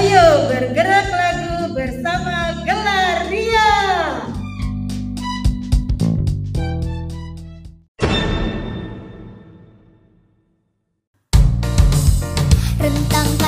Ayo bergerak lagu bersama Gelaria. Rentangkan tangan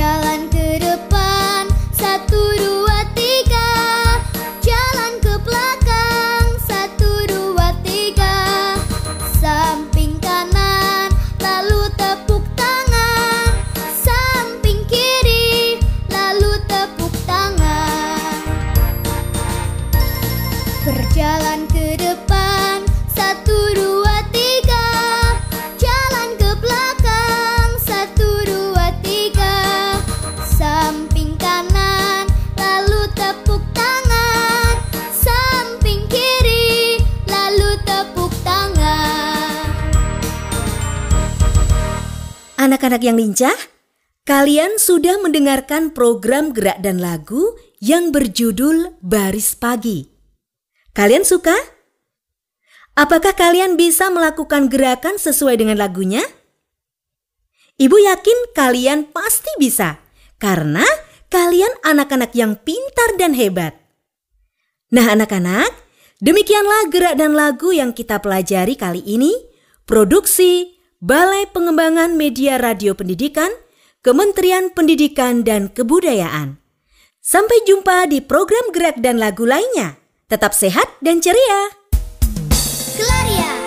Berjalan ke depan Satu, dua, tiga. Jalan ke belakang Satu, dua, tiga. Samping kanan Lalu tepuk tangan. Samping kiri Lalu tepuk tangan. Berjalan ke depan Satu, Anak-anak yang lincah, kalian sudah mendengarkan program gerak dan lagu yang berjudul Baris Pagi. Kalian suka? Apakah kalian bisa melakukan gerakan sesuai dengan lagunya? Ibu yakin kalian pasti bisa, karena kalian anak-anak yang pintar dan hebat. Nah, anak-anak, demikianlah gerak dan lagu yang kita pelajari kali ini. Produksi Balai Pengembangan Media Radio Pendidikan, Kementerian Pendidikan dan Kebudayaan. Sampai jumpa di program gerak dan lagu lainnya. Tetap sehat dan ceria. Claria